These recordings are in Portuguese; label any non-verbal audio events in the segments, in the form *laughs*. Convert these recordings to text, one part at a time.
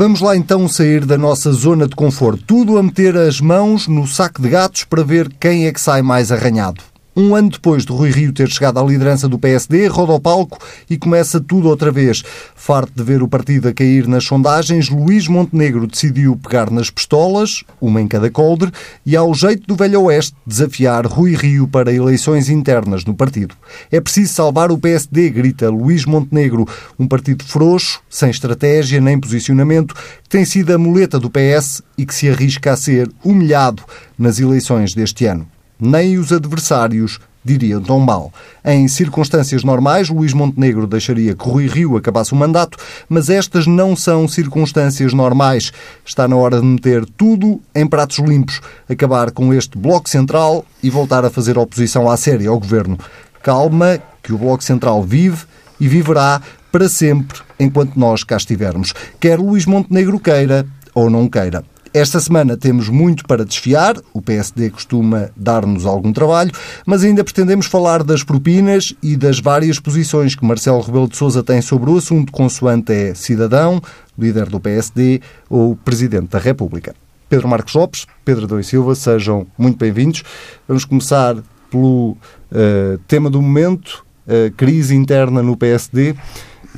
Vamos lá então sair da nossa zona de conforto. Tudo a meter as mãos no saco de gatos para ver quem é que sai mais arranhado. Um ano depois de Rui Rio ter chegado à liderança do PSD, roda ao palco e começa tudo outra vez. Farto de ver o partido a cair nas sondagens, Luís Montenegro decidiu pegar nas pistolas, uma em cada coldre, e ao jeito do Velho Oeste desafiar Rui Rio para eleições internas no partido. É preciso salvar o PSD, grita Luís Montenegro, um partido frouxo, sem estratégia nem posicionamento, que tem sido a muleta do PS e que se arrisca a ser humilhado nas eleições deste ano nem os adversários diriam tão mal. Em circunstâncias normais, Luís Montenegro deixaria que Rui Rio acabasse o mandato, mas estas não são circunstâncias normais. Está na hora de meter tudo em pratos limpos, acabar com este Bloco Central e voltar a fazer oposição à série ao Governo. Calma, que o Bloco Central vive e viverá para sempre enquanto nós cá estivermos. Quer Luís Montenegro queira ou não queira. Esta semana temos muito para desfiar, o PSD costuma dar-nos algum trabalho, mas ainda pretendemos falar das propinas e das várias posições que Marcelo Rebelo de Sousa tem sobre o assunto, consoante é cidadão, líder do PSD ou Presidente da República. Pedro Marcos Lopes, Pedro Adão Silva, sejam muito bem-vindos. Vamos começar pelo uh, tema do momento, uh, crise interna no PSD. Uh,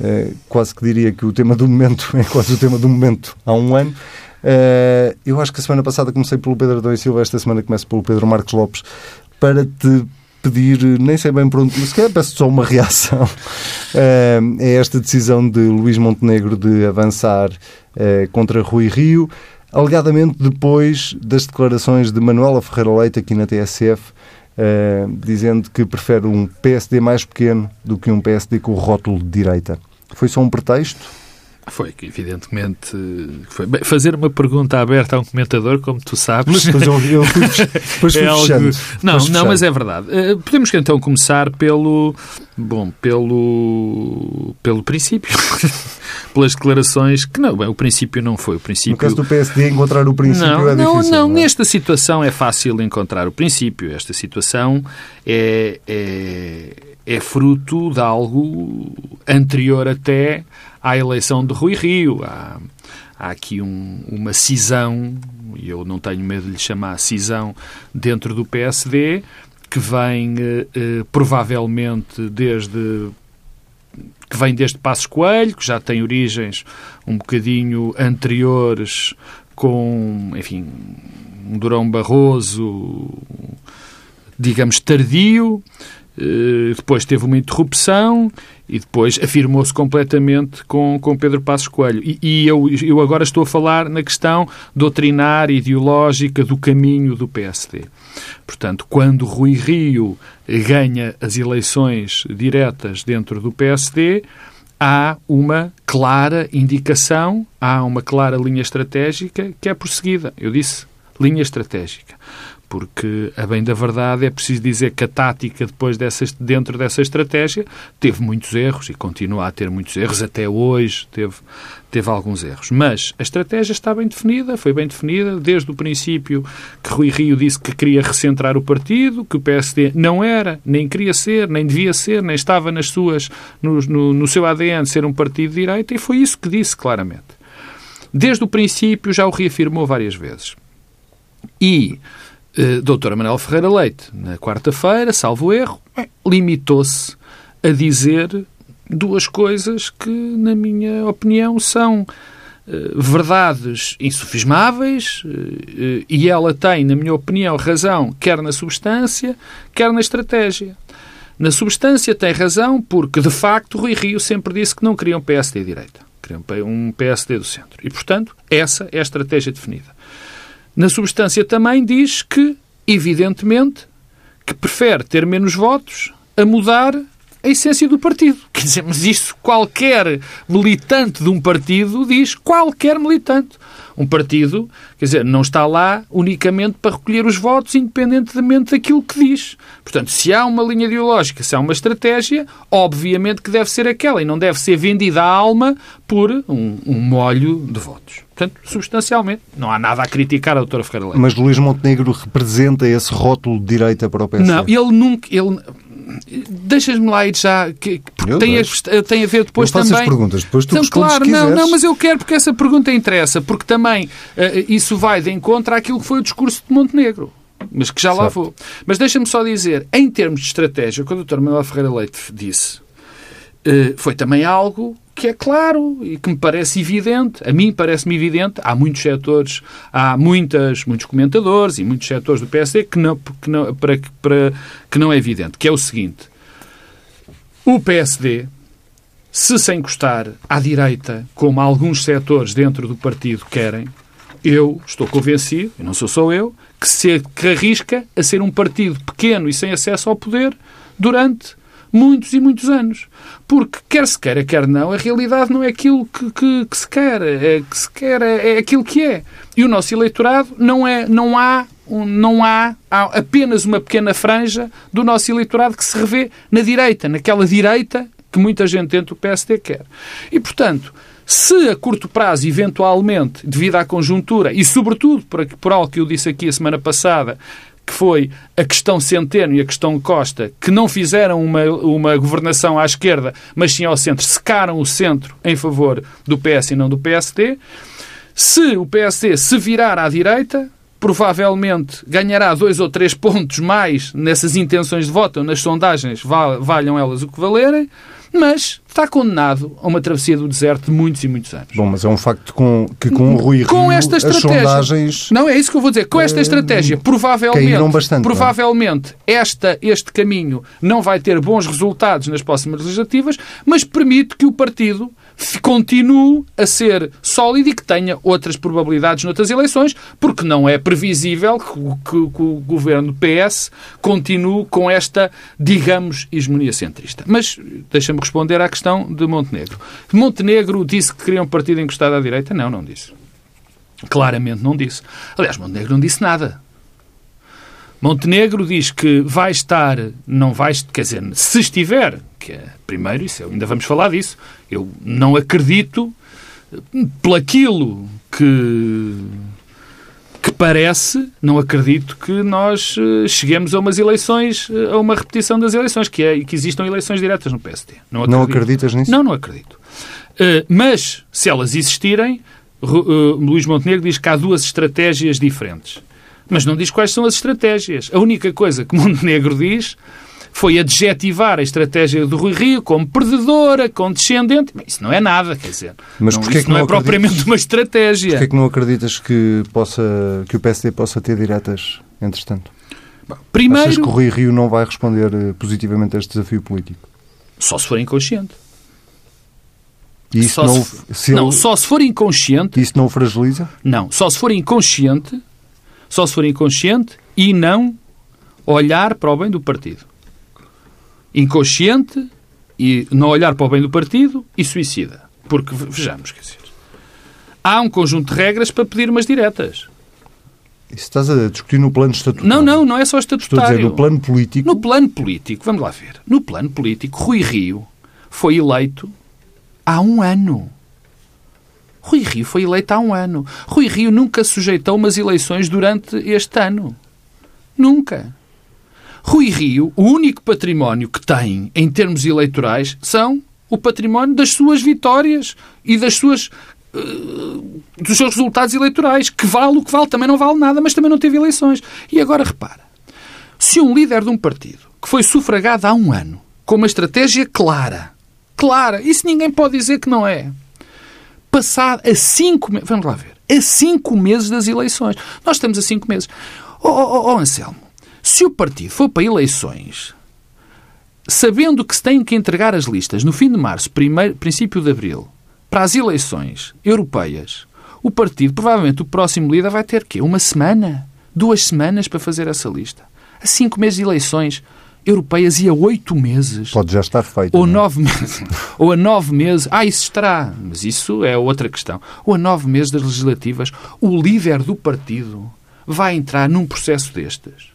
eh, quase que diria que o tema do momento *laughs* é quase o tema do momento há um ano. Uh, eu acho que a semana passada comecei pelo Pedro Adão e Silva, esta semana começo pelo Pedro Marcos Lopes, para te pedir, nem sei bem mas se calhar peço só uma *laughs* reação uh, a esta decisão de Luís Montenegro de avançar uh, contra Rui Rio, alegadamente depois das declarações de Manuela Ferreira Leite aqui na TSF, uh, dizendo que prefere um PSD mais pequeno do que um PSD com o rótulo de direita. Foi só um pretexto? Foi, evidentemente. Foi. Bem, fazer uma pergunta aberta a um comentador, como tu sabes. Mas depois eu, eu *laughs* depois é algo... Não, não, mas é verdade. Uh, podemos então começar pelo. Bom, pelo. pelo princípio. *laughs* Pelas declarações que não, bem, o princípio não foi. O princípio... No caso do PSD, encontrar o princípio não, é difícil. Não, não, não, nesta situação é fácil encontrar o princípio. Esta situação é, é, é fruto de algo anterior até à eleição de Rui Rio. Há, aqui um, uma cisão, e eu não tenho medo de lhe chamar cisão, dentro do PSD, que vem eh, eh, provavelmente desde que vem desde Passos Coelho, que já tem origens um bocadinho anteriores com, enfim, um Durão Barroso, digamos, tardio, depois teve uma interrupção e depois afirmou-se completamente com, com Pedro Passos Coelho. E, e, eu, eu agora estou a falar na questão doutrinária, ideológica do caminho do PSD. Portanto, quando Rui Rio ganha as eleições diretas dentro do PSD, há uma clara indicação, há uma clara linha estratégica que é prosseguida. Eu disse linha estratégica porque, a bem da verdade, é preciso dizer que a tática, depois dessa, dentro dessa estratégia, teve muitos erros e continua a ter muitos erros, até hoje teve, teve alguns erros. Mas a estratégia está bem definida, foi bem definida, desde o princípio que Rui Rio disse que queria recentrar o partido, que o PSD não era, nem queria ser, nem devia ser, nem estava nas suas, no, no, no seu ADN ser um partido de direita, e foi isso que disse claramente. Desde o princípio já o reafirmou várias vezes. E uh, doutora Manuel Ferreira Leite, na quarta-feira, salvo erro, limitou-se a dizer duas coisas que, na minha opinião, são uh, verdades insufismáveis uh, e ela tem, na minha opinião, razão quer na substância, quer na estratégia. Na substância tem razão porque, de facto, Rui Rio sempre disse que não queria um PSD direita. Queriam um PSD do centro. E, portanto, essa é a estratégia definida. Na substância também diz que, evidentemente, que prefere ter menos votos a mudar a essência do partido. *laughs* Quer dizer, mas isso qualquer militante de um partido diz, qualquer militante. Um partido, quer dizer, não está lá unicamente para recolher os votos, independentemente daquilo que diz. Portanto, se há uma linha ideológica, se há uma estratégia, obviamente que deve ser aquela e não deve ser vendida a alma por um, um molho de votos. Portanto, substancialmente, não há nada a criticar a doutora Ferreira Leite. Mas Luís Montenegro representa esse rótulo de direita para o PSD? Não, ele nunca... Ele, Deixas-me lá ir já, que, porque tem a, tem a ver depois eu faço também. as perguntas, depois tu então, claro, não, não, mas eu quero porque essa pergunta interessa, porque também uh, isso vai de encontro àquilo que foi o discurso de Montenegro. Mas que já certo. lá vou. Mas deixa-me só dizer, em termos de estratégia, o que o Dr. Manuel Ferreira Leite disse, uh, foi também algo que é claro e que me parece evidente, a mim parece-me evidente, há muitos setores, há muitas, muitos comentadores e muitos setores do PSD que não, que não, para, para, que não é evidente, que é o seguinte, o PSD, se se encostar à direita, como alguns setores dentro do partido querem, eu estou convencido, e não sou só eu, que se que arrisca a ser um partido pequeno e sem acesso ao poder durante muitos e muitos anos. Porque, quer se queira, quer não, a realidade não é aquilo que, que, que se quer. É, que se quer é, é, aquilo que é. E o nosso eleitorado não é, não há não há, há, apenas uma pequena franja do nosso eleitorado que se revê na direita, naquela direita que muita gente dentro do PSD quer. E, portanto, se a curto prazo, eventualmente, devido à conjuntura e, sobretudo, por, por algo que eu disse aqui a semana passada, que foi a questão Centeno e a questão Costa, que não fizeram uma, uma governação à esquerda, mas sim ao centro, secaram o centro em favor do PS e não do PSD. Se o PSD se virar à direita, provavelmente ganhará dois ou três pontos mais nessas intenções de voto, nas sondagens, valham elas o que valerem mas está condenado a uma travessia do deserto de muitos e muitos anos. Bom, mas é um facto com, que com o Rui com Rio, esta estratégia, sondagens... Não, é isso que eu vou dizer. Com esta eh, estratégia, provavelmente, bastante, é? provavelmente esta, este caminho não vai ter bons resultados nas próximas legislativas, mas permite que o partido continue a ser sólido e que tenha outras probabilidades noutras eleições, porque não é previsível que, que, que o governo PS continue com esta, digamos, hegemonia centrista. Mas deixa-me responder à questão de Montenegro. Montenegro disse que queria um partido encostado à direita? Não, não disse. Claramente não disse. Aliás, Montenegro não disse nada. Montenegro diz que vai estar, não vai, quer dizer, se estiver, que é, primeiro, isso, ainda vamos falar disso, eu não acredito, pelaquilo que, que parece, não acredito que nós eh, cheguemos a umas eleições, eh, a uma repetição das eleições, que é que existam eleições diretas no PSD. Não, não acreditas nisso? Não, não acredito. Uh, mas, se elas existirem, uh, Luís Montenegro diz que há duas estratégias diferentes. Mas não diz quais são as estratégias. A única coisa que *laughs* Montenegro diz foi adjetivar a estratégia do Rui Rio como perdedora, condescendente. Isso não é nada, quer dizer. Mas não, isso não, não é propriamente uma estratégia. Porquê é que não acreditas que, possa, que o PSD possa ter diretas, entretanto? Bom, primeiro... Achas que o Rui Rio não vai responder eh, positivamente a este desafio político? Só se for inconsciente. isso só não, se, se não, só se for inconsciente. Isso não o fragiliza? Não, só se for inconsciente só se for inconsciente e não olhar para o bem do partido. Inconsciente e não olhar para o bem do partido e suicida. Porque, vejamos, quer dizer, há um conjunto de regras para pedir umas diretas. Isso estás a discutir no plano estatutário? Não, não, não é só estatutário. Estou a dizer no plano político. No plano político, vamos lá ver. No plano político, Rui Rio foi eleito há um ano. Rui Rio foi eleito há um ano. Rui Rio nunca sujeitou umas eleições durante este ano. Nunca. Rui Rio, o único património que tem em termos eleitorais são o património das suas vitórias e das suas uh, dos seus resultados eleitorais, que vale o que vale, também não vale nada, mas também não teve eleições. E agora repara, se um líder de um partido que foi sufragado há um ano, com uma estratégia clara, clara, isso ninguém pode dizer que não é, passar a cinco meses. Vamos lá ver. A cinco meses das eleições. Nós estamos a cinco meses. Oh, oh, oh, Anselmo, se o partido for para eleições, sabendo que se têm que entregar as listas no fim de março, primeiro, princípio de abril, para as eleições europeias, o partido, provavelmente o próximo líder, vai ter quê? Uma semana? Duas semanas para fazer essa lista. A cinco meses de eleições europeias e a oito meses. Pode já estar feito. Ou é? nove meses. *laughs* ou a nove meses. Ah, isso estará. Mas isso é outra questão. Ou a nove meses das legislativas, o líder do partido vai entrar num processo destes.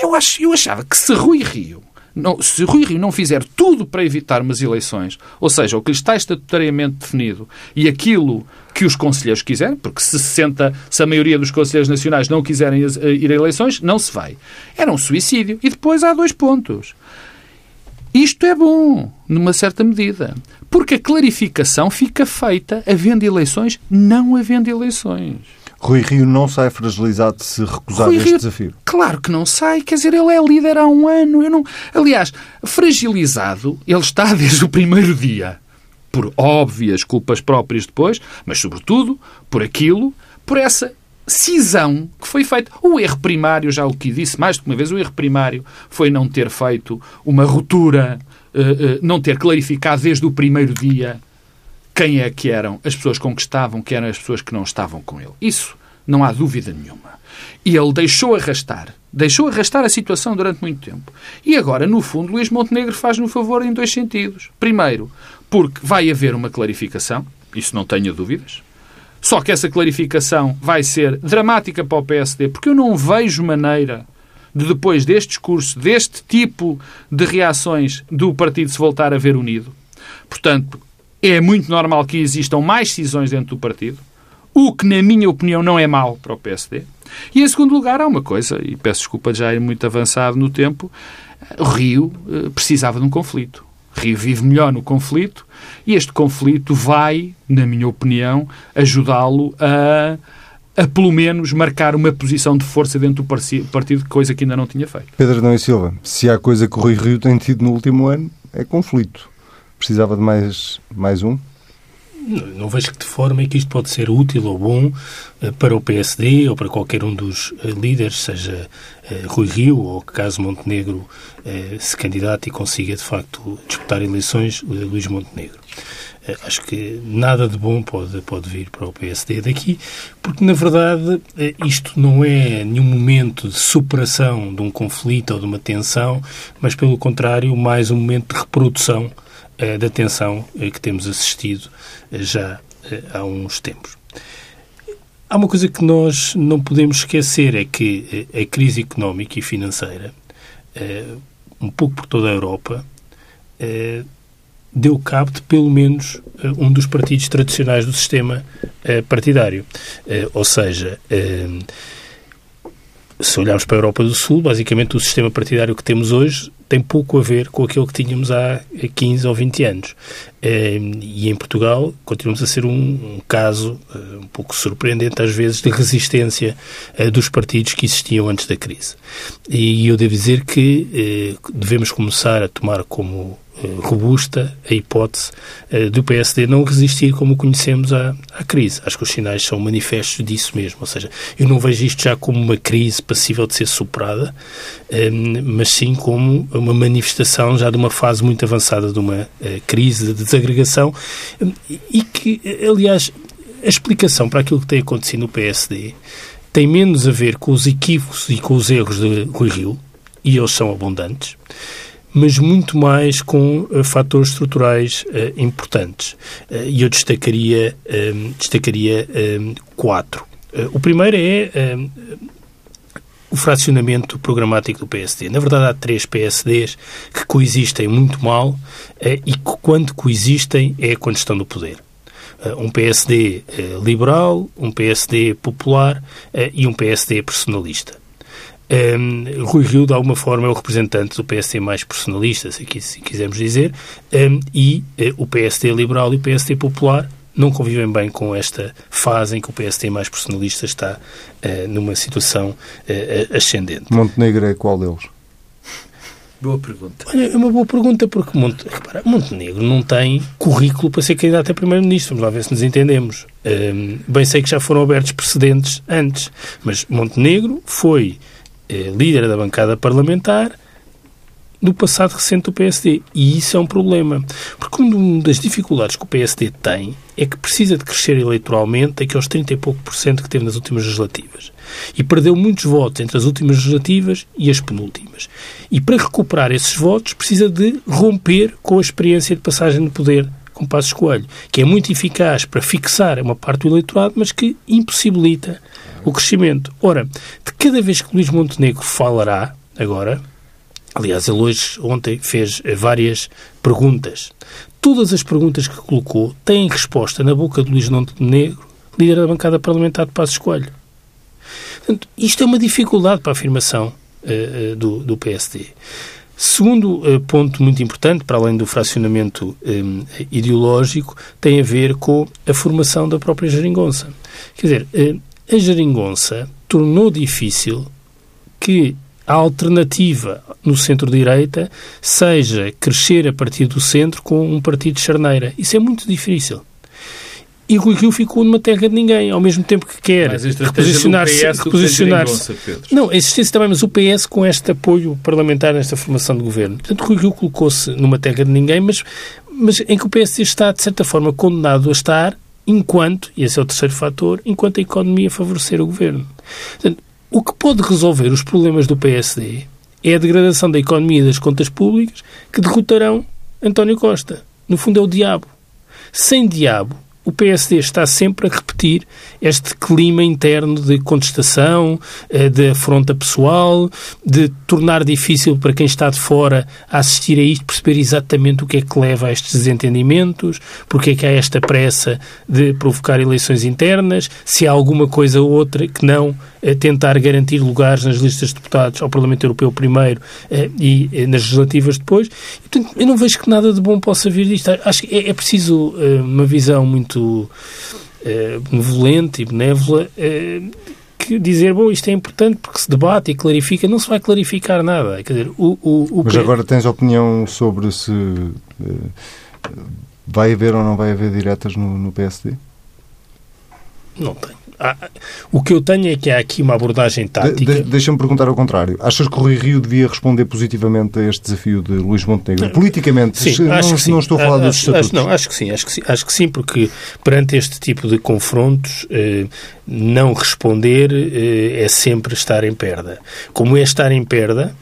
Eu, acho, eu achava que se Rui Rio não, se Rui Rio não fizer tudo para evitar umas eleições, ou seja, o que está estatutariamente definido e aquilo que os conselheiros quiserem, porque se, 60, se a maioria dos conselheiros nacionais não quiserem ir a eleições, não se vai. Era um suicídio. E depois há dois pontos. Isto é bom, numa certa medida, porque a clarificação fica feita havendo eleições, não havendo eleições. Rui Rio não sai fragilizado se recusar Rui este Rio, desafio. Claro que não sai, quer dizer, ele é líder há um ano. Eu não... Aliás, fragilizado, ele está *laughs* desde o primeiro dia. Por óbvias culpas próprias depois, mas sobretudo por aquilo, por essa cisão que foi feita. O erro primário, já o que disse mais de uma vez, o erro primário foi não ter feito uma ruptura, eh, eh, não ter clarificado desde o primeiro dia quem é que eram as pessoas com que estavam, quem eram as pessoas que não estavam com ele. Isso não há dúvida nenhuma. E ele deixou arrastar, deixou arrastar a situação durante muito tempo. E agora, no fundo, Luís Montenegro faz-no favor em dois sentidos. Primeiro, porque vai haver uma clarificação, isso não tenho dúvidas. Só que essa clarificação vai ser dramática para o PSD, porque eu não vejo maneira de, depois deste discurso, deste tipo de reações, do partido se voltar a ver unido. Portanto, é muito normal que existam mais cisões dentro do partido, o que, na minha opinião, não é mau para o PSD. E, em segundo lugar, há uma coisa, e peço desculpa de já ir muito avançado no tempo, o Rio eh, precisava de um conflito. Rio vive melhor no conflito e este conflito vai, na minha opinião, ajudá-lo a, a, pelo menos, marcar uma posição de força dentro do partido, coisa que ainda não tinha feito. Pedro Adão e Silva, se há coisa que o Rio tem tido no último ano, é conflito. Precisava de mais, mais um? Não, vejo que de forma é que isto pode ser útil ou bom uh, para o PSD ou para qualquer um dos uh, líderes, seja uh, Rui Rio ou caso Montenegro se candidate e consiga de facto disputar eleições, Luís Montenegro. Acho que nada de bom pode, pode vir para o PSD daqui, porque na verdade isto não é nenhum momento de superação de um conflito ou de uma tensão, mas pelo contrário, mais um momento de reprodução da tensão que temos assistido já eh, há uns tempos. Há uma coisa que nós não podemos esquecer, é que eh, a crise económica e financeira, eh, um pouco por toda a Europa, deu cabo de pelo menos um dos partidos tradicionais do sistema partidário. Ou seja, se olharmos para a Europa do Sul, basicamente o sistema partidário que temos hoje tem pouco a ver com aquilo que tínhamos há 15 ou 20 anos. Ehm, e em Portugal continuamos a ser um, caso eh, um pouco surpreendente, às vezes, de resistência eh, dos partidos que existiam antes da crise. E eu devo dizer que eh, devemos começar a tomar como robusta a hipótese uh, do PSD não resistir como conhecemos à, à, crise. Acho que os sinais são manifestos disso mesmo. Ou seja, eu não vejo isto já como uma crise passível de ser superada, ehm, mas sim como uma manifestação já de uma fase muito avançada de uma uh, crise de desagregação e que, aliás, a explicação para aquilo que tem acontecido no PSD tem menos a ver com os equívocos e com os erros de Rui Rio, e eles são abundantes, mas muito mais com uh, fatores estruturais uh, importantes. Uh, e eu destacaria, destacaria quatro. o primeiro é o fracionamento programático do PSD. Na verdade, há três PSDs que coexistem muito mal e que, quando coexistem, é quando estão no poder um PSD liberal, um PSD popular e um PSD personalista. Um, Rui Rio, de alguma forma, é o representante do PSD mais personalista, se, se quisermos dizer, um, e uh, o PSD liberal e o PSD popular não convivem bem com esta fase em que o PSD mais personalista está uh, numa situação uh, ascendente. Montenegro é qual deles? Boa pergunta. Olha, é uma boa pergunta, porque Monte, repara, Montenegro não tem currículo para ser candidato a primeiro-ministro. Vamos lá ver se nos entendemos. Um, bem sei que já foram abertos precedentes antes, mas Montenegro foi líder da bancada parlamentar no passado recente do PSD. E isso é um problema. Porque uma das dificuldades que o PSD tem é que precisa de crescer eleitoralmente aqueles 30 e pouco por cento que teve nas últimas legislativas. E perdeu muitos votos entre as últimas legislativas e as penúltimas. E para recuperar esses votos precisa de romper com a experiência de passagem de poder com Passos Coelho, que é muito eficaz para fixar uma parte do eleitorado, mas que impossibilita o crescimento. Ora, de cada vez que Luís Montenegro falará, agora, aliás, ele hoje, ontem, fez várias perguntas. Todas as perguntas que colocou têm resposta na boca de Luís Montenegro, líder da bancada parlamentar de Passos Coelho. Portanto, isto é uma dificuldade para a afirmação uh, do, do PSD. Segundo uh, ponto muito importante, para além do fracionamento um, ideológico, tem a ver com a formação da própria geringonça. Quer dizer, uh, a geringonça tornou difícil que a alternativa no centro-direita seja crescer a partir do centro com um partido de charneira. Isso é muito difícil. E o Rui Rio ficou numa terra de ninguém, ao mesmo tempo que quer reposicionar-se. Reposicionar não, a existência também, mas o PS com este apoio parlamentar nesta formação de governo. Portanto, o Rui Rio colocou-se numa terra de ninguém, mas, mas em que o PS está, de certa forma, condenado a estar enquanto, e esse é o terceiro fator, enquanto a economia favorecer o governo. Portanto, o que pode resolver os problemas do PSD é a degradação da economia e das contas públicas que derrotarão António Costa. No fundo, é o diabo. Sem diabo, o PSD está sempre a repetir este clima interno de contestação, eh, de afronta pessoal, de tornar difícil para quem está de fora assistir a isto perceber exatamente o que é que leva a estes desentendimentos, porque é que há esta pressa de provocar eleições internas, se há alguma coisa ou outra que não tentar garantir lugares nas listas de deputados ao Parlamento Europeu primeiro eh, e eh, nas legislativas depois. Portanto, eu não vejo que nada de bom possa vir disto. Acho que é, é preciso eh, uma visão muito benevolente e benévola que dizer, bom, isto é importante porque se debate e clarifica, não se vai clarificar nada. Quer dizer, o, o, o Mas agora tens opinião sobre se vai haver ou não vai haver diretas no, no PSD? Não tenho o que eu tenho é que há aqui uma abordagem tática. De, de, Deixa-me perguntar ao contrário. Achas que o Rui Rio devia responder positivamente a este desafio de Luís Montenegro? Politicamente, sim, não, acho que sim. não estou a falar dos estatutos. Acho, não, acho que sim, acho que sim, acho que sim, porque perante este tipo de confrontos, eh, não responder eh, é sempre estar em perda. Como é estar em perda,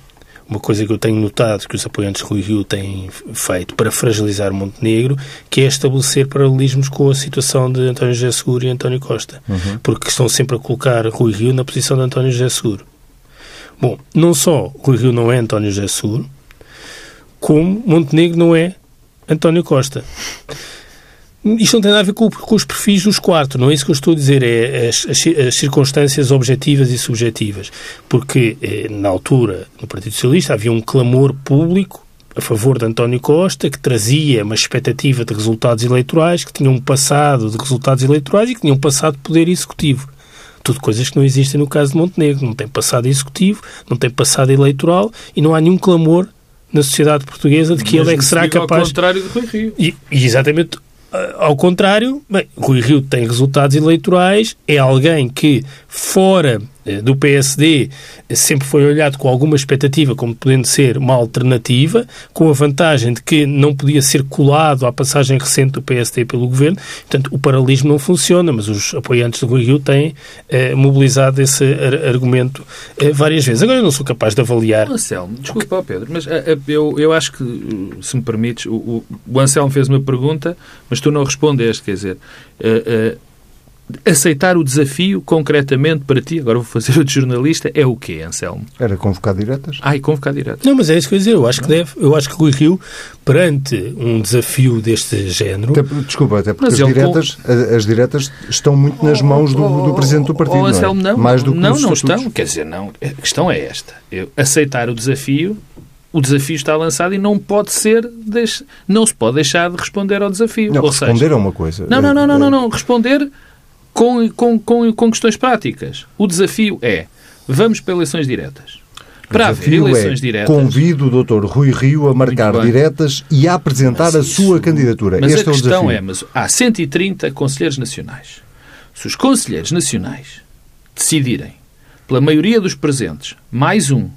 uma coisa que eu tenho notado que os apoiantes de Rui Rio têm feito para fragilizar Montenegro, que é estabelecer paralelismos com a situação de António José Seguro e António Costa, uhum. porque estão sempre a colocar Rui Rio na posição de António José Seguro. Bom, não só Rui Rio não é António José Seguro, como Montenegro não é António Costa. Isto não tem nada a ver com, com, os perfis dos quatro, não é isso que eu estou a dizer, é as, as, as circunstâncias objetivas e subjetivas. Porque, eh, na altura, no Partido Socialista, havia um clamor público a favor de António Costa, que trazia uma expectativa de resultados eleitorais, que tinha um passado de resultados eleitorais e que tinha um passado de poder executivo. Tudo coisas que não existem no caso de Montenegro. Não tem passado executivo, não tem passado eleitoral e não há nenhum clamor na sociedade portuguesa de que Mas ele é que será capaz. Ao contrário de Rui Rio. E, e exatamente ao contrário, bem, Rui Rio tem resultados eleitorais, é alguém que, fora do PSD sempre foi olhado com alguma expectativa como podendo ser uma alternativa, com a vantagem de que não podia ser colado à passagem recente do PSD pelo governo. Portanto, o paralelismo não funciona, mas os apoiantes do Rio têm eh, mobilizado esse ar argumento eh, várias vezes. Agora eu não sou capaz de avaliar. Anselmo, desculpa, Pedro, mas uh, eu, eu acho que, se me permites, o, o Anselmo fez uma pergunta, mas tu não respondeste, quer dizer. Uh, aceitar o desafio concretamente para ti, agora vou fazer *laughs* o de jornalista, é o quê, Anselmo? Era convocar diretas. Ah, e convocar diretas. Não, mas é isso que eu ia dizer. Eu acho que deve. Eu acho que Rui Rio, perante um desafio deste género... Até, desculpa, até porque as diretas, com... as diretas estão muito nas mãos do, do Presidente do Partido, oh, Anselmo, não, é? Mais do que não, não estão. Quer dizer, não. A questão é esta. Eu aceitar o desafio o desafio está lançado e não pode ser não se pode deixar de responder ao desafio. Não, Ou responder seja, é uma coisa. Não, não, não, não, não, não. responder com, com, com, com questões práticas. O desafio é, vamos para eleições diretas. Para haver eleições é, diretas. Convido o Dr. Rui Rio a marcar diretas e a apresentar a sua candidatura. Mas este a é questão é, mas há 130 conselheiros nacionais. Se os conselheiros nacionais decidirem, pela maioria dos presentes, mais um,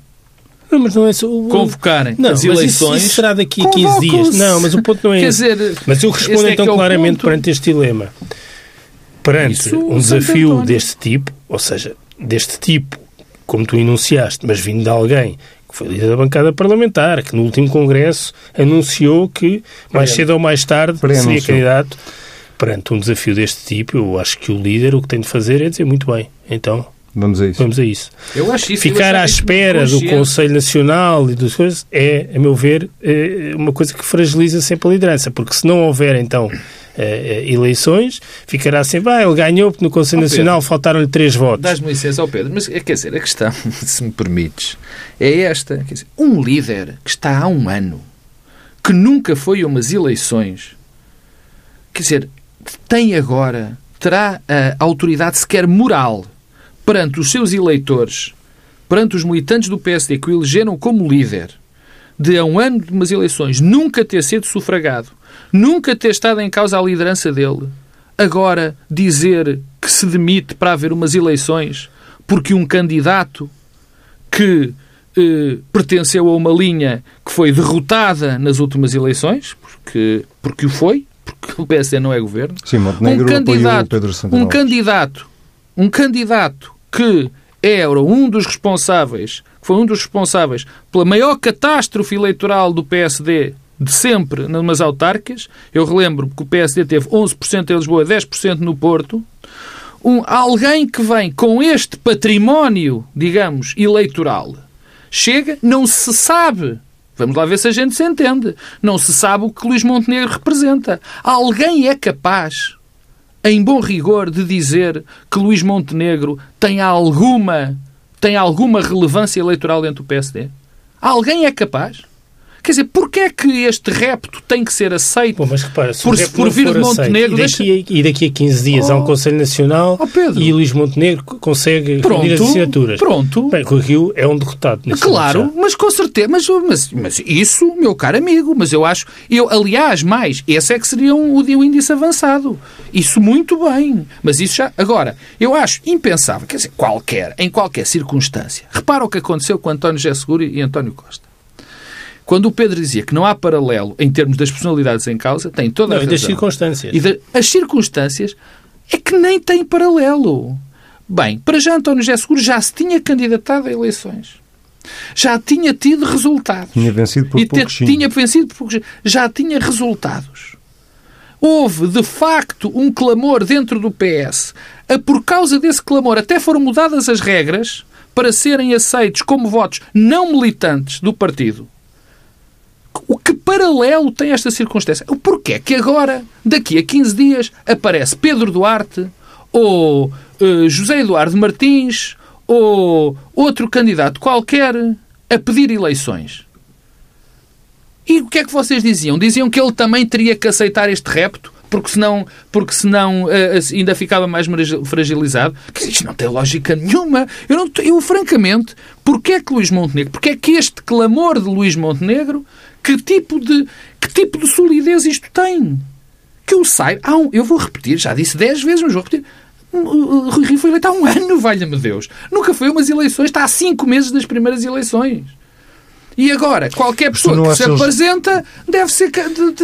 não, mas não é só... convocarem não, as eleições. Isso, isso será daqui a 15 dias. Não, mas o ponto não é Quer dizer, mas eu respondo é então é claramente perante este dilema perante Isso, um desafio deste tipo, ou seja, deste tipo, como tu enunciaste, mas vindo de alguém que foi líder da bancada parlamentar, que no último congresso anunciou que mais cedo ou mais tarde seria candidato perante um desafio deste tipo, eu acho que o líder o que tem de fazer é dizer muito bem, então Vamos a isso. Vamos a isso. Eu acho isso Ficar à espera do Conselho Nacional e das coisas é, a meu ver, é uma coisa que fragiliza sempre a liderança, porque se não houver, então, eleições, ficará sempre, ah, ele ganhou porque no Conselho oh, Nacional faltaram-lhe três votos. Dás-me licença ao Pedro, mas quer dizer, a questão, *laughs* se me permites, é esta. Quer dizer, um líder que está há um ano, que nunca foi a umas eleições, quer dizer, tem agora, terá a autoridade sequer moral perante os seus eleitores, perante os militantes do PSD que o elegeram como líder, de a um ano de umas eleições nunca ter sido sufragado, nunca ter estado em causa a liderança dele, agora dizer que se demite para haver umas eleições porque um candidato que eh, pertenceu a uma linha que foi derrotada nas últimas eleições, porque, porque o foi, porque o PSD não é governo. Sim, Montenegro um candidato, um candidato, um candidato que era um dos responsáveis foi um dos responsáveis pela maior catástrofe eleitoral do PSD de sempre nas autárquicas. Eu relembro que o PSD teve 11% em Lisboa, 10% no Porto. Um, alguém que vem com este património, digamos, eleitoral, chega, não se sabe. Vamos lá ver se a gente se entende. Não se sabe o que Luís Montenegro representa. Alguém é capaz, em bom rigor, de dizer que Luís Montenegro tem alguma tem alguma relevância eleitoral dentro do PSD? Alguém é capaz? Quer dizer, porquê é que este repto tem que ser aceito mas repara, se por, por vir de Montenegro? E daqui, deixa... e daqui, a 15 dias oh, há um oh. Conselho Nacional oh e Luís Montenegro consegue pronto, as assinaturas. Pronto. Bem, o Rio é um derrotado. Claro, mas com certeza. Mas, mas, mas, isso, meu caro amigo, mas eu acho... Eu, aliás, mais, esse é que seria um, o índice avançado. Isso muito bem. Mas isso já... Agora, eu acho impensável, quer dizer, qualquer, em qualquer circunstância. Repara o que aconteceu com António José Seguro e António Costa. Quando o Pedro dizia que não há paralelo em termos das personalidades em causa, tem toda a não, razão. E das circunstâncias. E de, as circunstâncias é que nem tem paralelo. Bem, para já António José Seguro já se tinha candidatado a eleições. Já tinha tido resultados. Tinha vencido por e poucos, Tinha vencido por poucos. Já tinha resultados. Houve, de facto, um clamor dentro do PS. A, por causa desse clamor, até foram mudadas as regras para serem aceitos como votos não militantes do partido o que paralelo tem esta circunstância? O porquê que agora, daqui a 15 dias, aparece Pedro Duarte ou uh, José Eduardo Martins ou outro candidato qualquer a pedir eleições? E o que é que vocês diziam? Diziam que ele também teria que aceitar este repto, porque senão, porque senão uh, ainda ficava mais fragilizado. Isto não tem lógica nenhuma. Eu, não, eu francamente, porquê é que Luís Montenegro, porquê é que este clamor de Luís Montenegro que tipo de, que tipo de solidez isto tem? Que eu saiba. Ah, eu vou repetir, já disse dez vezes, mas vou repetir. Rui Rio foi eleito há um *laughs* ano, valha-me Deus. Nunca foi umas eleições, está há cinco meses das primeiras eleições. E agora, qualquer pessoa que achas... se apresenta deve ser.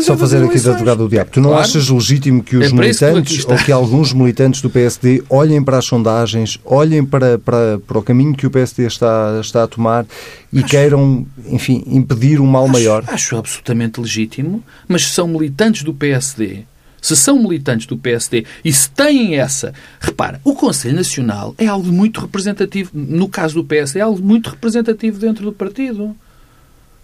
Só fazer aqui de advogado do diabo. Tu não claro. achas legítimo que os é militantes que ou que alguns militantes do PSD olhem para as sondagens, olhem para, para, para o caminho que o PSD está, está a tomar e acho... queiram, enfim, impedir um mal acho, maior? Acho absolutamente legítimo, mas se são militantes do PSD. Se são militantes do PSD e se têm essa. Repara, o Conselho Nacional é algo muito representativo. No caso do PSD, é algo muito representativo dentro do partido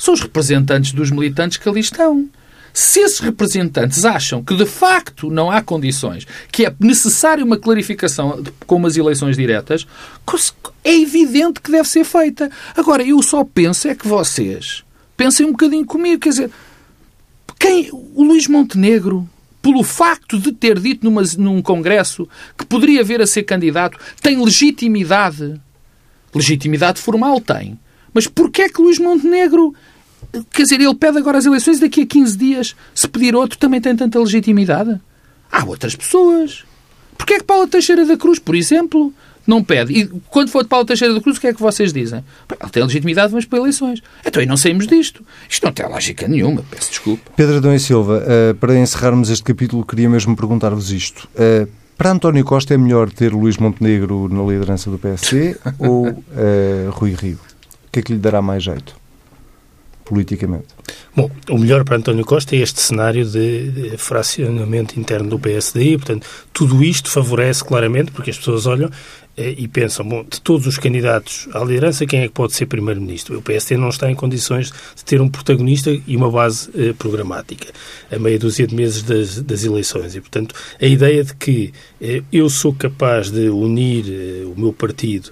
são os representantes dos militantes que ali estão. Se esses representantes acham que de facto não há condições, que é necessária uma clarificação com umas eleições diretas, é evidente que deve ser feita. Agora, eu só penso é que vocês pensem um bocadinho comigo, quer dizer, quem, o Luís Montenegro, pelo facto de ter dito numa, num congresso que poderia vir a ser candidato, tem legitimidade. Legitimidade formal tem. Mas porquê é que Luís Montenegro Quer dizer, ele pede agora as eleições e daqui a 15 dias, se pedir outro, também tem tanta legitimidade? Há outras pessoas. Porquê é que Paula Teixeira da Cruz, por exemplo, não pede? E quando for de Paula Teixeira da Cruz, o que é que vocês dizem? Ele tem legitimidade, mas para eleições. Então aí não saímos disto. Isto não tem lógica nenhuma, peço desculpa. Pedro Adão e Silva, uh, para encerrarmos este capítulo, queria mesmo perguntar-vos isto. Uh, para António Costa é melhor ter Luís Montenegro na liderança do PSD *laughs* ou uh, Rui Rio? O que é que lhe dará mais jeito? Politicamente? Bom, o melhor para António Costa é este cenário de, fracionamento interno do PSD, portanto, tudo isto favorece claramente, porque as pessoas olham eh, e pensam, bom, de todos os candidatos à liderança, quem é que pode ser primeiro-ministro? O PSD não está em condições de ter um protagonista e uma base eh, programática a meia dúzia de meses das, das, eleições. E, portanto, a ideia de que eh, eu sou capaz de unir eh, o meu partido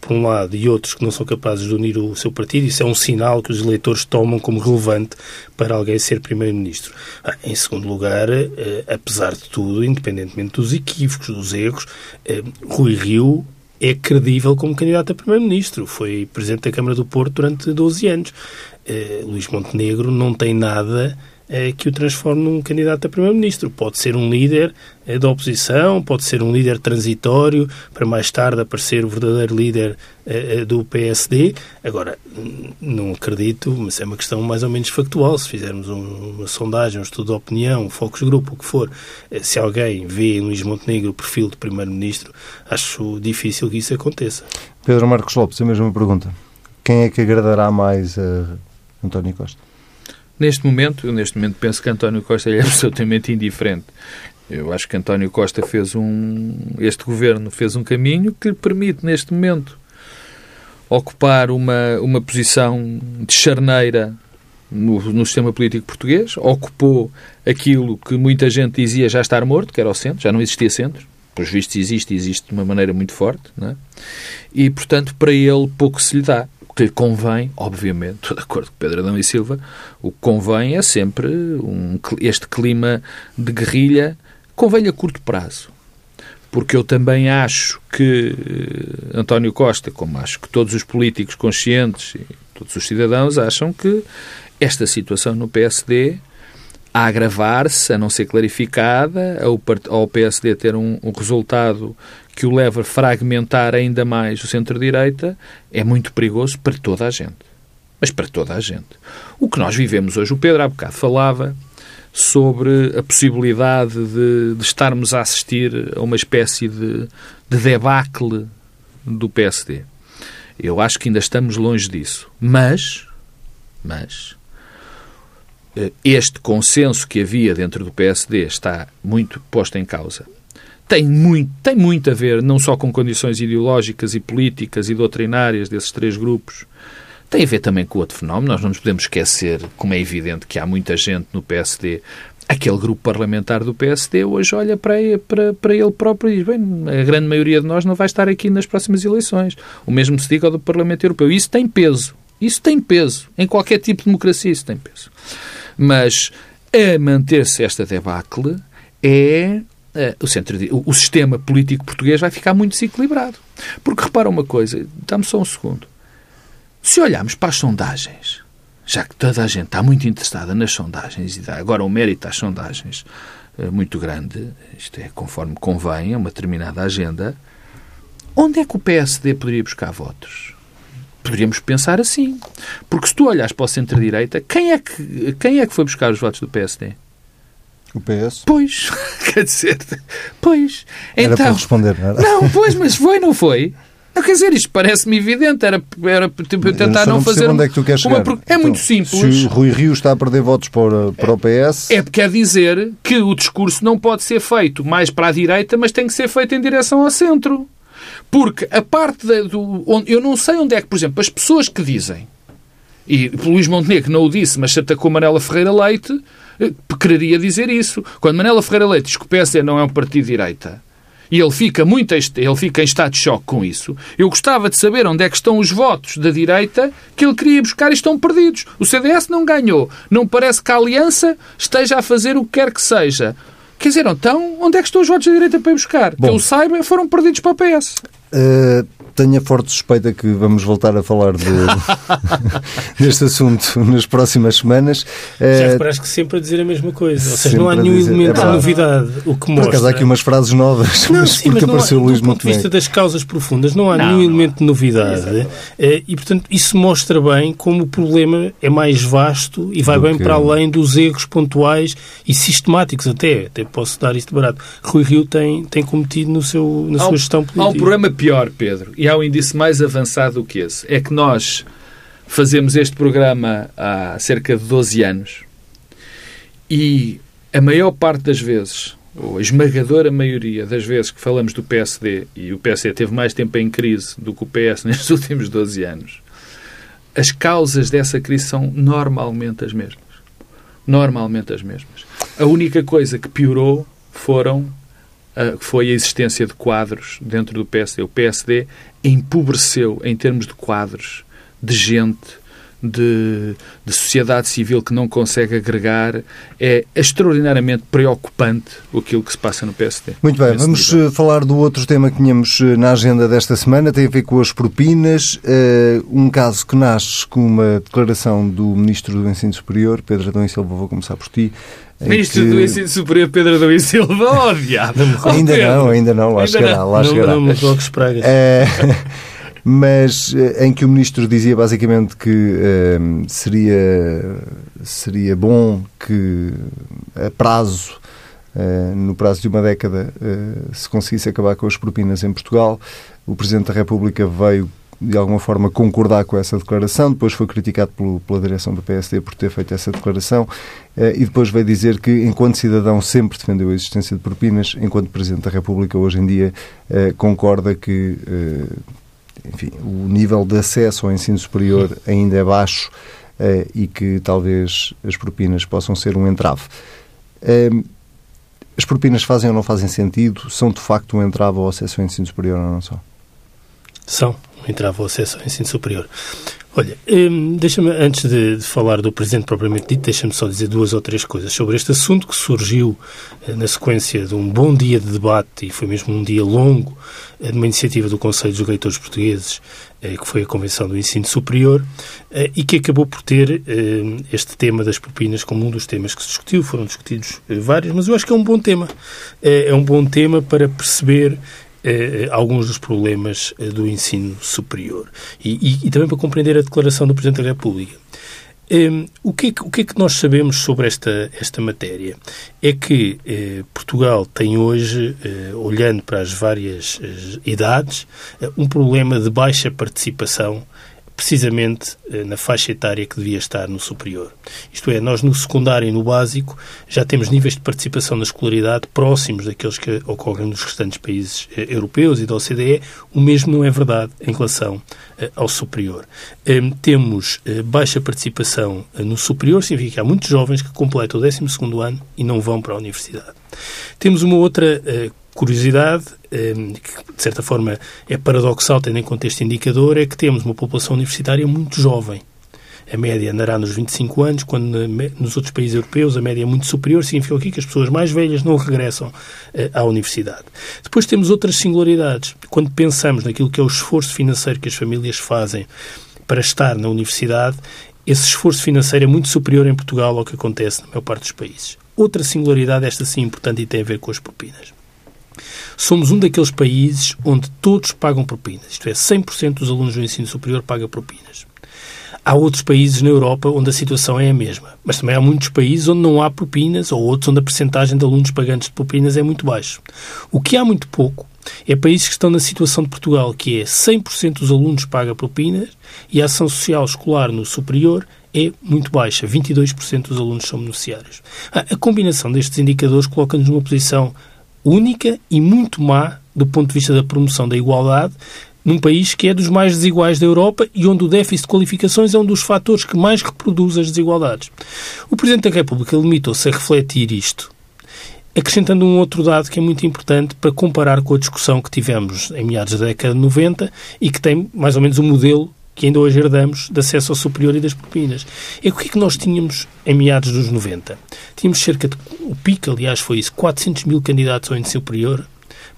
por um lado, e outros que não são capazes de unir o seu partido, isso é um sinal que os eleitores tomam como relevante para alguém ser primeiro-ministro. Ah, em segundo lugar, eh, apesar de tudo, independentemente dos equívocos, dos erros, eh, Rui Rio é credível como candidato a primeiro-ministro. Foi presidente da Câmara do Porto durante 12 anos. Luís Montenegro não tem nada que o transforme num candidato a primeiro-ministro. Pode ser um líder é, da oposição, pode ser um líder transitório, para mais tarde aparecer o verdadeiro líder é, do PSD. Agora, não acredito, mas é uma questão mais ou menos factual. Se fizermos um, uma sondagem, um estudo de opinião, um focus group, o que for, se alguém vê em Luís Montenegro o perfil de primeiro-ministro, acho difícil que isso aconteça. Pedro Marcos Lopes, a mesma pergunta. Quem é que agradará mais a António Costa? Neste momento, eu neste momento penso que António Costa *laughs* é absolutamente indiferente. Eu acho que António Costa fez um. Este governo fez um caminho que lhe permite, neste momento, ocupar uma, uma posição de charneira no, no, sistema político português. Ocupou aquilo que muita gente dizia já estar morto, que era o centro, já não existia centro. Pelos vistos, existe existe de uma maneira muito forte. É? E, portanto, para ele pouco se lhe dá que convém, obviamente, estou *laughs* de acordo com Pedro Adão e Silva, o que convém é sempre um, este clima de guerrilha, convém a curto prazo. Porque eu também acho que eh, António Costa, como acho que todos os políticos conscientes e todos os cidadãos acham que esta situação no PSD a agravar-se, a não ser clarificada, ao PSD ter um, um resultado que o leva a fragmentar ainda mais o centro-direita, é muito perigoso para toda a gente. Mas para toda a gente. O que nós vivemos hoje, o Pedro há bocado falava sobre a possibilidade de, de estarmos a assistir a uma espécie de, de debacle do PSD. Eu acho que ainda estamos longe disso. Mas, mas, eh, este consenso que havia dentro do PSD está muito posto em causa tem muito, tem muito a ver não só com condições ideológicas e políticas e doutrinárias desses três grupos, tem a ver também com outro fenómeno. Nós não nos podemos esquecer, como é evidente que há muita gente no PSD, aquele grupo parlamentar do PSD hoje olha para, para, para ele próprio e diz: bem, a grande maioria de nós não vai estar aqui nas próximas eleições. O mesmo se diga do Parlamento Europeu. Isso tem peso. Isso tem peso. Em qualquer tipo de democracia, isso tem peso. Mas a manter-se esta debacle é o, centro, o, sistema político português vai ficar muito desequilibrado. Porque repara uma coisa, dá-me só um segundo. Se olharmos para as sondagens, já que toda a gente está muito interessada nas sondagens e dá agora um mérito às sondagens eh, muito grande, isto é conforme convém, a uma determinada agenda, onde é que o PSD poderia buscar votos? Poderíamos pensar assim. Porque se tu olhas para o centro-direita, quem, é que, quem é que foi buscar os votos do PSD? O PS? Pois, *laughs* quer dizer, pois. Era então, para responder, não era? Não, pois, mas foi, não foi? *laughs* Não, quer dizer, isto parece-me evidente, era, era tipo, tentar não, não fazer. Onde é que tu queres chegar? É então, muito simples. Se o Rui Rio está a perder votos para, para o PS. É porque quer dizer que o discurso não pode ser feito mais para a direita, mas tem que ser feito em direção ao centro. Porque a parte do. Onde, eu não sei onde é que, por exemplo, as pessoas que dizem, e Luís Montenegro não o disse, mas se atacou Manela Ferreira Leite, quereria dizer isso. Quando Manela Ferreira Leite diz que o PSD não é um partido de direita, e ele fica muito ele fica em estado de choque com isso. Eu gostava de saber onde é que estão os votos da direita que ele queria buscar e estão perdidos. O CDS não ganhou. Não parece que a Aliança esteja a fazer o que quer que seja. Quer dizer, então, onde é que estão os votos da direita para ir buscar? Bom, que eu saiba, foram perdidos para o PS. Uh, tenho a forte suspeita que vamos voltar a falar de, *laughs* deste assunto nas próximas semanas. Já uh, reparaste que sempre a dizer a mesma coisa. Ou seja, não há nenhum dizer, elemento é de novidade. O que mostra... Por acaso há aqui umas frases novas, não, mas sim, porque mas apareceu há, Luís Do ponto de vista das causas profundas, não há não, nenhum não. elemento de novidade. Uh, e, portanto, isso mostra bem como o problema é mais vasto e vai Do bem que... para além dos erros pontuais e sistemáticos até. Até posso dar isto barato. Rui Rio tem, tem cometido no seu, na há sua gestão política. Há um problema pior, Pedro, e há um índice mais avançado do que esse. É que nós fazemos este programa há cerca de 12 anos e a maior parte das vezes, ou a esmagadora maioria das vezes que falamos do PSD, e o PSD teve mais tempo em crise do que o PS *laughs* nestes últimos 12 anos, as causas dessa crise são normalmente as mesmas. Normalmente as mesmas. A única coisa que piorou foram foi a existência de quadros dentro do PSD. O PSD empobreceu em termos de quadros, de gente, de, de, sociedade civil que não consegue agregar. É extraordinariamente preocupante aquilo que se passa no PSD. Muito bem, vamos. Eh, falar do outro tema que tínhamos eh, na agenda desta semana, tem a ver com as propinas. Uh, um caso que nasce com uma declaração do Ministro do Ensino Superior, Pedro Adão e Silva, vou começar por ti. Ministro que... do Ensino Superior Pedro e Silva, *laughs* oh, diabo! ainda não, ainda não, lá ainda chegará. Não. Lá chegará. Não, não, não, não, pragas. É *laughs* mas eh, em que o ministro dizia basicamente que uh, seria, seria bom que a prazo, uh, no prazo de uma década, uh, se conseguisse acabar com as propinas em Portugal. O Presidente da República veio de alguma forma concordar com essa declaração, depois foi criticado pelo, pela direção do PSD por ter feito essa declaração e depois veio dizer que, enquanto cidadão, sempre defendeu a existência de propinas, enquanto Presidente da República, hoje em dia, concorda que enfim, o nível de acesso ao ensino superior ainda é baixo e que talvez as propinas possam ser um entrave. Uh, as propinas fazem ou não fazem sentido? São de facto um entrave ao acesso ao ensino superior ou não são? São entrave ao acesso ao ensino superior. Olha, hum, deixa-me, antes de, de, falar do Presidente propriamente dito, deixa-me só dizer duas ou três coisas sobre este assunto que surgiu eh, na sequência de um bom dia de debate, e foi mesmo um dia longo, eh, de uma iniciativa do Conselho dos Leitores Portugueses, eh, que foi a Convenção do Ensino Superior, e que acabou por ter este tema das propinas como um dos temas que se discutiu. Foram discutidos vários, mas eu acho que é um bom tema. É um bom tema para perceber eh, alguns dos problemas eh, do ensino superior e, e, e, também para compreender a declaração do Presidente da República. Eh, o, que é que, o que é que nós sabemos sobre esta, esta matéria? É que eh, Portugal tem hoje, eh, olhando para as várias eh, idades, um problema de baixa participação precisamente eh, na faixa etária que devia estar no superior. Isto é, nós no secundário e no básico já temos níveis de participação na escolaridade próximos daqueles que ocorrem nos restantes países eh, europeus e da OCDE. O mesmo não é verdade em relação eh, ao superior. Temos baixa participação no superior, significa que há muitos jovens que completam o 12 ano e não vão para a universidade. Temos uma outra curiosidade, ehm, que de certa forma é paradoxal tendo em conta este indicador, é que temos uma população universitária muito jovem. A média andará nos 25 anos, quando nos outros países europeus a média é muito superior, significa aqui que as pessoas mais velhas não regressam eh, à universidade. Depois temos outras singularidades. Quando pensamos naquilo que é o esforço financeiro que as famílias fazem para estar na universidade, esse esforço financeiro é muito superior em Portugal ao que acontece na maior parte dos países. Outra singularidade, esta sim importante e tem a ver com as propinas. Somos um daqueles países onde todos pagam propinas, isto é, 100% dos alunos do ensino superior pagam propinas. Há outros países na Europa onde a situação é a mesma, mas também há muitos países onde não há propinas ou outros onde a percentagem de alunos pagantes de propinas é muito baixa. O que há muito pouco é países que estão na situação de Portugal, que é 100% dos alunos pagam propinas e a ação social escolar no superior é muito baixa, 22% dos alunos são beneficiários. A combinação destes indicadores coloca-nos numa posição única e muito má do ponto de vista da promoção da igualdade num país que é dos mais desiguais da Europa e onde o déficit de qualificações é um dos fatores que mais reproduz as desigualdades. O Presidente da República limitou-se a refletir isto, acrescentando um outro dado que é muito importante para comparar com a discussão que tivemos em meados da década de 90 e que tem mais ou menos o um modelo que ainda hoje herdamos de acesso ao superior e das propinas. É o que é que nós tínhamos em meados dos 90? Tínhamos cerca de, o pico, aliás, foi isso, 400 mil candidatos ao ensino superior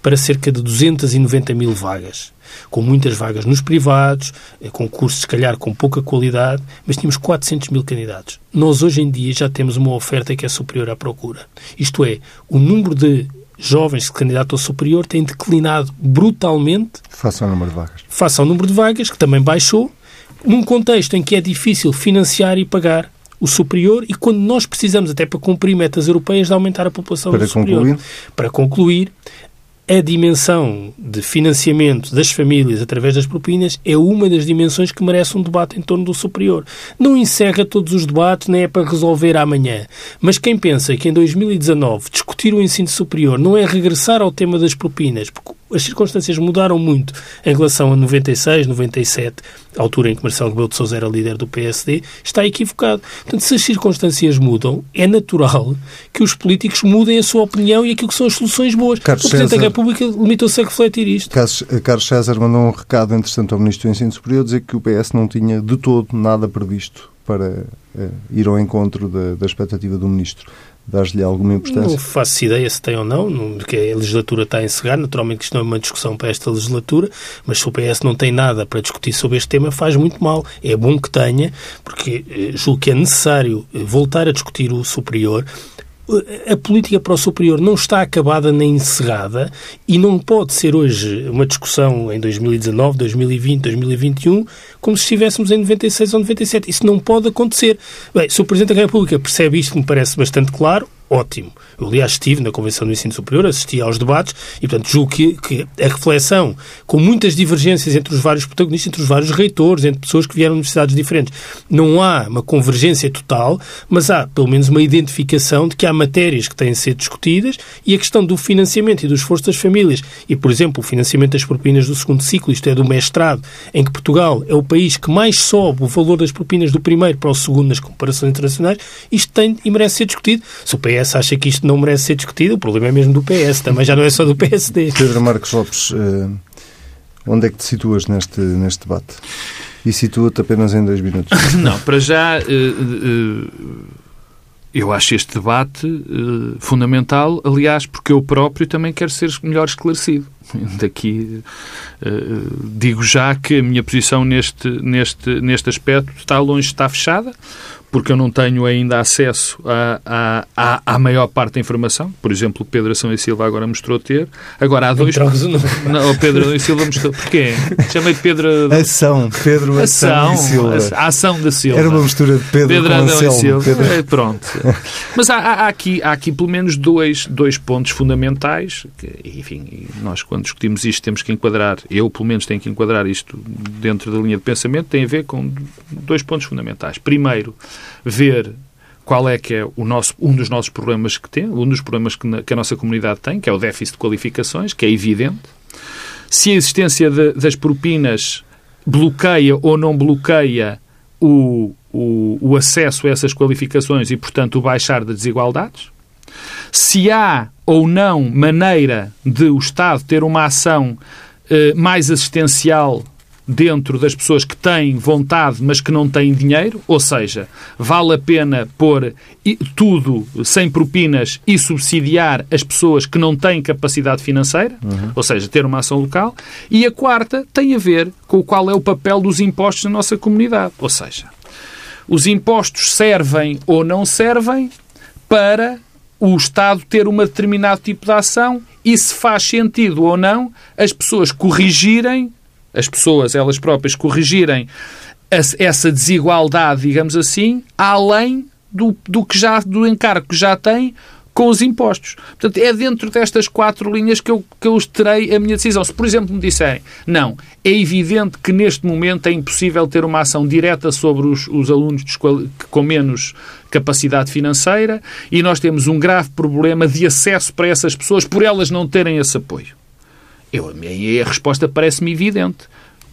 para cerca de 290 mil vagas. Com muitas vagas nos privados, eh, com cursos, se calhar, com pouca qualidade, mas tínhamos 400 mil candidatos. Nós, hoje em dia, já temos uma oferta que é superior à procura. Isto é, o número de jovens que se candidatam ao superior têm declinado brutalmente. Face ao número de vagas. Face ao número de vagas, que também baixou, num contexto em que é difícil financiar e pagar o superior e quando nós precisamos, até para cumprir metas europeias, de aumentar a população para superior. Concluir. Para concluir, a dimensão de financiamento das famílias através das propinas é uma das dimensões que merece um debate em torno do superior. Não encerra todos os debates, nem é para resolver amanhã. Mas quem pensa que em 2019 discutir o ensino superior não é regressar ao tema das propinas, porque as circunstâncias mudaram muito em relação a 96, 97, a altura em que Marcelo Rebelo de Sousa era líder do PSD, está equivocado. Portanto, se as circunstâncias mudam, é natural que os políticos mudem a sua opinião e aquilo que são as soluções boas. Carlos o Presidente César, da República limitou-se a refletir isto. Carlos César mandou um recado, entretanto, ao Ministro do Ensino Superior, dizer que o PS não tinha de todo nada previsto para uh, ir ao encontro da, da expectativa do Ministro dás-lhe alguma importância? Não faço ideia se tem ou não, porque a legislatura está a encerrar. Naturalmente, isto não é uma discussão para esta legislatura, mas se o PS não tem nada para discutir sobre este tema, faz muito mal. É bom que tenha, porque eh, julgo que é necessário eh, voltar a discutir o superior a política para o superior não está acabada nem encerrada e não pode ser hoje uma discussão em 2019, 2020, 2021 como se estivéssemos em 96 ou 97. Isso não pode acontecer. Bem, se o Presidente da República percebe isto, me parece bastante claro, ótimo. Eu, aliás, estive na Convenção do Ensino Superior, assisti aos debates e, portanto, julgo que, que, a reflexão, com muitas divergências entre os vários protagonistas, entre os vários reitores, entre pessoas que vieram de universidades diferentes, não há uma convergência total, mas há, pelo menos, uma identificação de que há matérias que têm de ser discutidas e a questão do financiamento e do esforço das famílias e, por exemplo, o financiamento das propinas do segundo ciclo, isto é, do mestrado, em que Portugal é o país que mais sobe o valor das propinas do primeiro para o segundo nas comparações internacionais, isto tem e merece ser discutido. Se o PS acha que isto não merece ser discutido, o problema é mesmo do PS, também já não é só do PSD. Pedro Marcos Lopes, eh, onde é que te situas neste, neste debate? E situa-te apenas em dois minutos. *laughs* Não, para já, eh, eh, eu acho este debate fundamental, aliás, porque eu próprio também quero ser melhor esclarecido. Daqui digo já que a minha posição neste, neste, neste aspecto está longe de estar fechada porque eu não tenho ainda acesso à, à, à, maior parte da informação. Por exemplo, o Pedro Ação e Silva agora mostrou ter. Agora há dois. Não, o Pedro e Silva mostrou. Porquê? Chamei Pedro. Ação. Pedro Ação, Ação e Silva. A ação da Silva. Era uma mistura de Pedro, Pedro com Adão e Silva. Pedro... É, pronto. Mas há, há, aqui, há aqui pelo menos dois, dois pontos fundamentais. Que, enfim, nós quando discutimos isto temos que enquadrar, eu pelo menos tenho que enquadrar isto dentro da linha de pensamento, tem a ver com dois pontos fundamentais. Primeiro, ver qual é que é o nosso, um dos nossos problemas que tem, um dos problemas que, na, que a nossa comunidade tem, que é o déficit de qualificações, que é evidente. Se a existência de, das propinas bloqueia ou não bloqueia o, o, o, acesso a essas qualificações e, portanto, o baixar das desigualdades. Se há ou não maneira de o Estado ter uma ação eh, mais assistencial dentro das pessoas que têm vontade, mas que não têm dinheiro, ou seja, vale a pena pôr tudo sem propinas e subsidiar as pessoas que não têm capacidade financeira, uhum. ou seja, ter uma ação local. E a quarta tem a ver com qual é o papel dos impostos na nossa comunidade, ou seja, os impostos servem ou não servem para o Estado ter um determinado tipo de ação e se faz sentido ou não as pessoas corrigirem as pessoas, elas próprias, corrigirem essa desigualdade, digamos assim, além do, do, que já, do encargo que já têm com os impostos. Portanto, é dentro destas quatro linhas que eu, que eu terei a minha decisão. Se, por exemplo, me disserem, não, é evidente que neste momento é impossível ter uma ação direta sobre os, os alunos com menos capacidade financeira e nós temos um grave problema de acesso para essas pessoas por elas não terem esse apoio. Eu, a resposta parece-me evidente.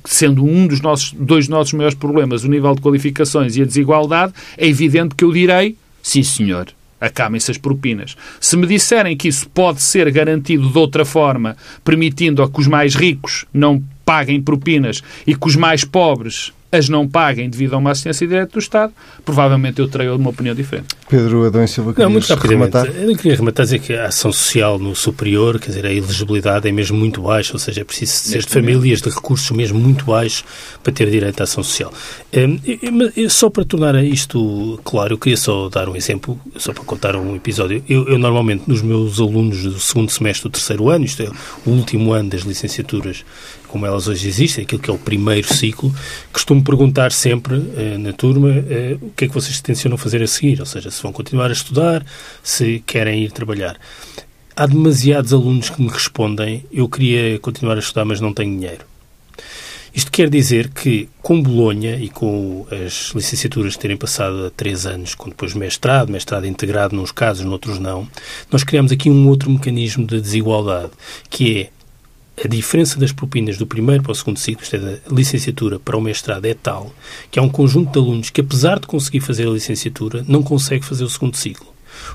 Sendo um dos nossos, dois dos nossos maiores problemas o nível de qualificações e a desigualdade, é evidente que eu direi sim, senhor, acabem-se as propinas. Se me disserem que isso pode ser garantido de outra forma, permitindo a que os mais ricos não paguem propinas e que os mais pobres as não paguem devido a uma assistência direta do Estado, provavelmente eu terei uma opinião diferente. Pedro Adão e Silva, não, muito rapidamente. Rematar? Eu queria rematar dizer que a ação social no superior, quer dizer, a elegibilidade é mesmo muito baixa, ou seja, é preciso ser de famílias de recursos mesmo muito baixos para ter direito à ação social. Hum, só para tornar isto claro, eu queria só dar um exemplo, só para contar um episódio. Eu, eu normalmente, nos meus alunos do segundo semestre do terceiro ano, isto é, o último ano das licenciaturas como elas hoje existem, aquilo que é o primeiro ciclo, costumo perguntar sempre eh, na turma eh, o que é que vocês tencionam fazer a seguir, ou seja, se vão continuar a estudar, se querem ir trabalhar. há demasiados alunos que me respondem eu queria continuar a estudar, mas não tenho dinheiro. Isto quer dizer que, com Bolonha e com as licenciaturas terem passado três anos, com depois mestrado, mestrado integrado nos casos, noutros não, nós criamos aqui um outro mecanismo de desigualdade, que é a diferença das propinas do primeiro para o segundo ciclo, isto é, da licenciatura para o mestrado, é tal que há um conjunto de alunos que, apesar de conseguir fazer a licenciatura, não consegue fazer o segundo ciclo.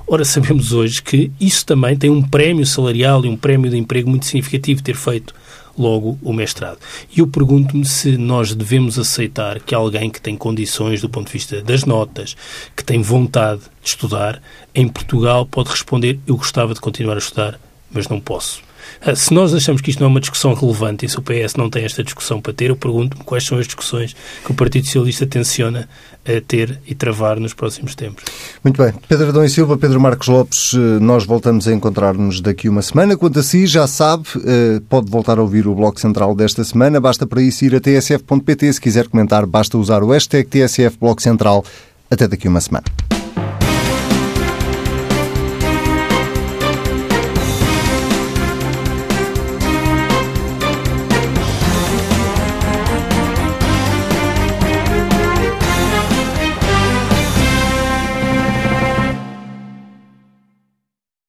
Ora, sabemos hoje que isso também tem um prémio salarial e um prémio de emprego muito significativo ter feito logo o mestrado. E eu pergunto-me se nós devemos aceitar que alguém que tem condições do ponto de vista das notas, que tem vontade de estudar, em Portugal pode responder: Eu gostava de continuar a estudar, mas não posso. Ah, se nós achamos que isto não é uma discussão relevante e se o PS não tem esta discussão para ter, eu pergunto-me quais são as discussões que o Partido Socialista tenciona a ter e travar nos próximos tempos. Muito bem. Pedro Adão e Silva, Pedro Marcos Lopes, eh, nós voltamos a encontrar-nos daqui uma semana. Quanto a si, já sabe, eh, pode voltar a ouvir o Bloco Central desta semana. Basta para isso ir a tsf.pt. Se quiser comentar, basta usar o hashtag TSF Bloco Central. Até daqui uma semana.